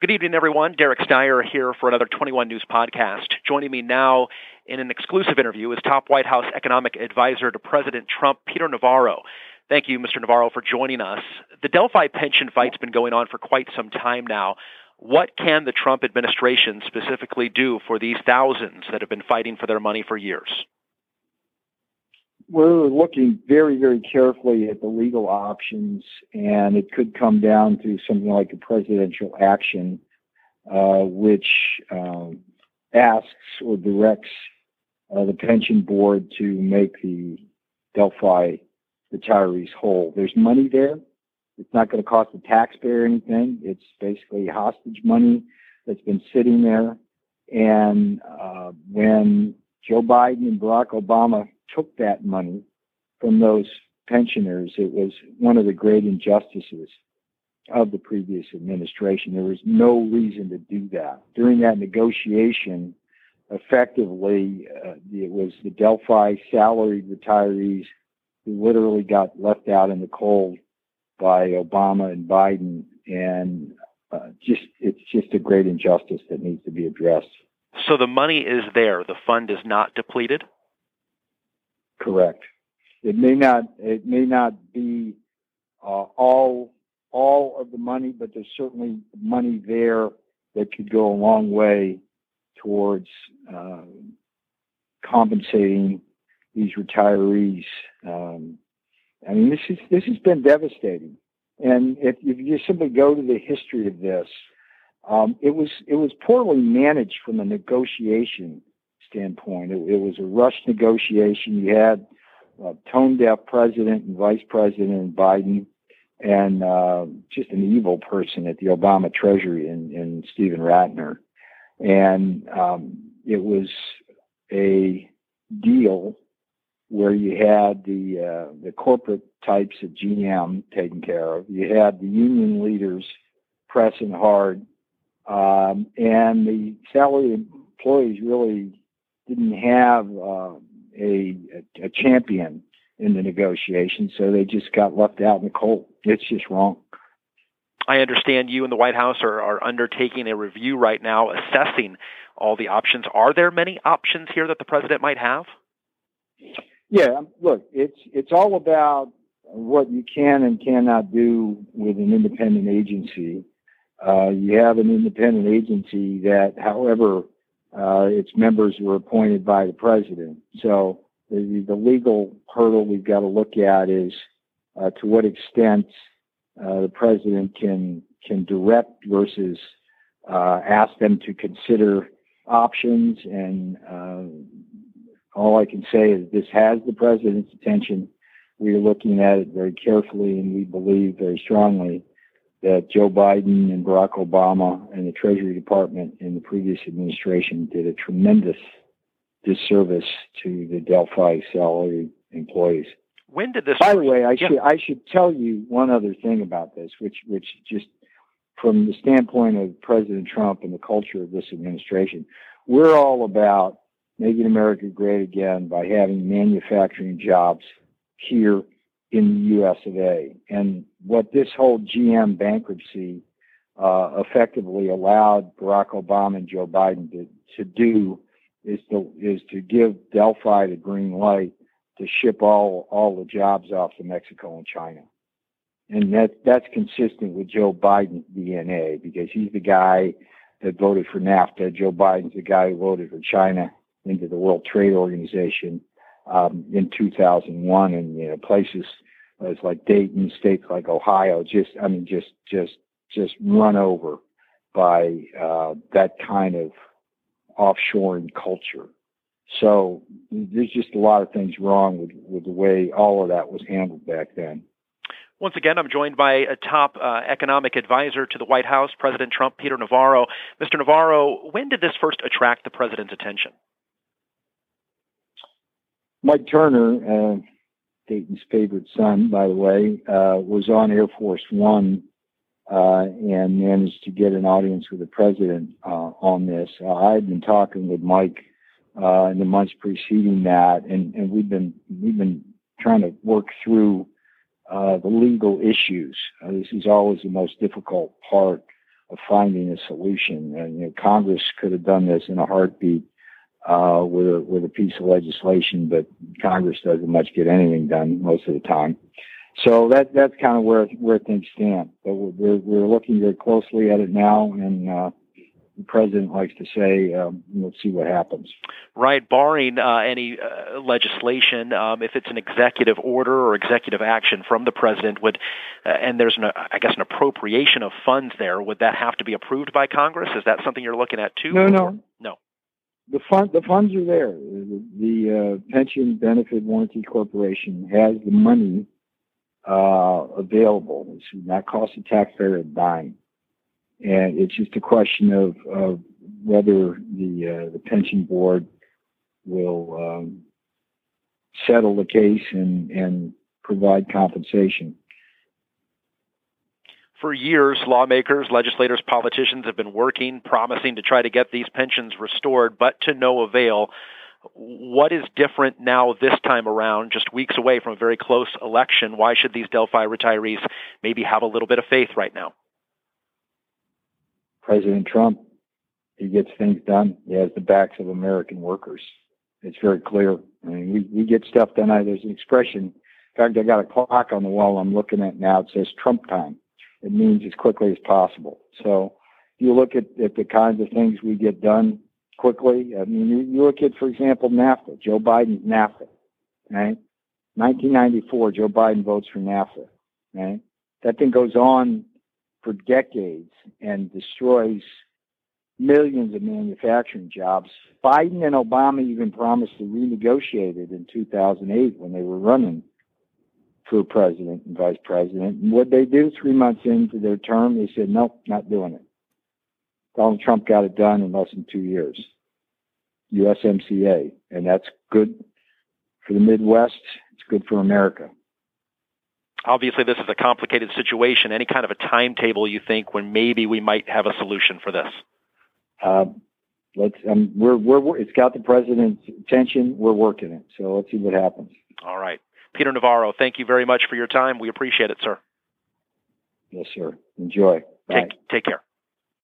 Good evening, everyone. Derek Steyer here for another 21 News podcast. Joining me now in an exclusive interview is top White House economic advisor to President Trump, Peter Navarro. Thank you, Mr. Navarro, for joining us. The Delphi pension fight's been going on for quite some time now. What can the Trump administration specifically do for these thousands that have been fighting for their money for years? We're looking very, very carefully at the legal options, and it could come down to something like a presidential action, uh, which uh, asks or directs uh, the pension board to make the Delphi retirees whole. There's money there. It's not going to cost the taxpayer anything. It's basically hostage money that's been sitting there. And uh, when Joe Biden and Barack Obama took that money from those pensioners, it was one of the great injustices of the previous administration. There was no reason to do that. During that negotiation, effectively, uh, it was the Delphi salaried retirees who literally got left out in the cold by Obama and Biden. And uh, just, it's just a great injustice that needs to be addressed. So the money is there. The fund is not depleted? Correct. It may not it may not be uh, all all of the money, but there's certainly money there that could go a long way towards uh, compensating these retirees. Um, I mean, this is this has been devastating, and if, if you simply go to the history of this, um, it was it was poorly managed from a negotiation standpoint. It, it was a rushed negotiation. You had a tone deaf president and vice president Biden, and uh, just an evil person at the Obama Treasury in, in Steven Rattner. And um, it was a deal where you had the uh, the corporate types of GM taken care of. You had the union leaders pressing hard, um, and the salary employees really didn't have uh, a, a champion in the negotiation, so they just got left out in the cold. It's just wrong. I understand you and the White House are, are undertaking a review right now, assessing all the options. Are there many options here that the president might have? Yeah, look, it's it's all about what you can and cannot do with an independent agency. Uh, you have an independent agency that, however uh, its members were appointed by the president. So the, the legal hurdle we've got to look at is uh, to what extent uh, the president can can direct versus uh, ask them to consider options. And uh, all I can say is this has the president's attention. We are looking at it very carefully, and we believe very strongly that Joe Biden and Barack Obama and the Treasury Department in the previous administration did a tremendous disservice to the Delphi salary employees. When did this? By the way, I yeah. should I should tell you one other thing about this, which which just from the standpoint of President Trump and the culture of this administration, we're all about making America great again by having manufacturing jobs here in the U.S. of A. And what this whole GM bankruptcy uh, effectively allowed Barack Obama and Joe Biden to, to do is to is to give Delphi the green light to ship all all the jobs off to Mexico and China. And that that's consistent with Joe Biden's DNA because he's the guy that voted for NAFTA. Joe Biden's the guy who voted for China into the World Trade Organization um, in 2001, and you know places as like Dayton, states like Ohio, just I mean just just just run over by uh, that kind of offshoring culture. So there's just a lot of things wrong with, with the way all of that was handled back then. Once again, I'm joined by a top uh, economic advisor to the White House, President Trump, Peter Navarro. Mr. Navarro, when did this first attract the president's attention? Mike Turner, uh, Dayton's favorite son, by the way, uh, was on Air Force One uh, and managed to get an audience with the president uh, on this. Uh, I had been talking with Mike uh, in the months preceding that, and, and we've been we've been trying to work through the legal issues. this is always the most difficult part of finding a solution. And, you know, Congress could have done this in a heartbeat uh, with a with a piece of legislation, but Congress doesn't much get anything done most of the time. So that that's kind of where where things stand. But we're we're looking very closely at it now, and uh, the president likes to say, um, "Let's see what happens." Right, barring uh, any uh, legislation, um, if it's an executive order or executive action from the president, would uh, and there's an, I guess an appropriation of funds there, would that have to be approved by Congress? Is that something you're looking at too? No, no, no the fund the funds are there. The, the uh, Pension Benefit Guaranty Corporation has the money uh, available. It's not cost the taxpayer a dime, and it's just a question of, of whether the uh, the pension board will um, settle the case and and provide compensation for years, lawmakers, legislators, politicians have been working, promising to try to get these pensions restored, but to no avail. What is different now this time around, just weeks away from a very close election? Why should these Delphi retirees maybe have a little bit of faith right now? President Trump, he gets things done. He has the backs of American workers. It's very clear. I mean, we, we get stuff done. There's an expression. In fact, I got a clock on the wall I'm looking at now. It says Trump time it means as quickly as possible. So you look at, at the kinds of things we get done quickly. I mean, you, you look at, for example, NAFTA, Joe Biden's NAFTA, right? 1994, Joe Biden votes for NAFTA, right? That thing goes on for decades and destroys millions of manufacturing jobs. Biden and Obama even promised to renegotiate it in 2008 when they were running for president and vice president. And what they do three months into their term, they said, nope, not doing it. Donald Trump got it done in less than two years. USMCA. And that's good for the Midwest. It's good for America. Obviously, this is a complicated situation. Any kind of a timetable you think when maybe we might have a solution for this? Uh, let's. Um, we're, we're. It's got the president's attention. We're working it. So let's see what happens. All right. Peter Navarro, thank you very much for your time. We appreciate it, sir. Yes, sir. Enjoy. Bye. Take, take care.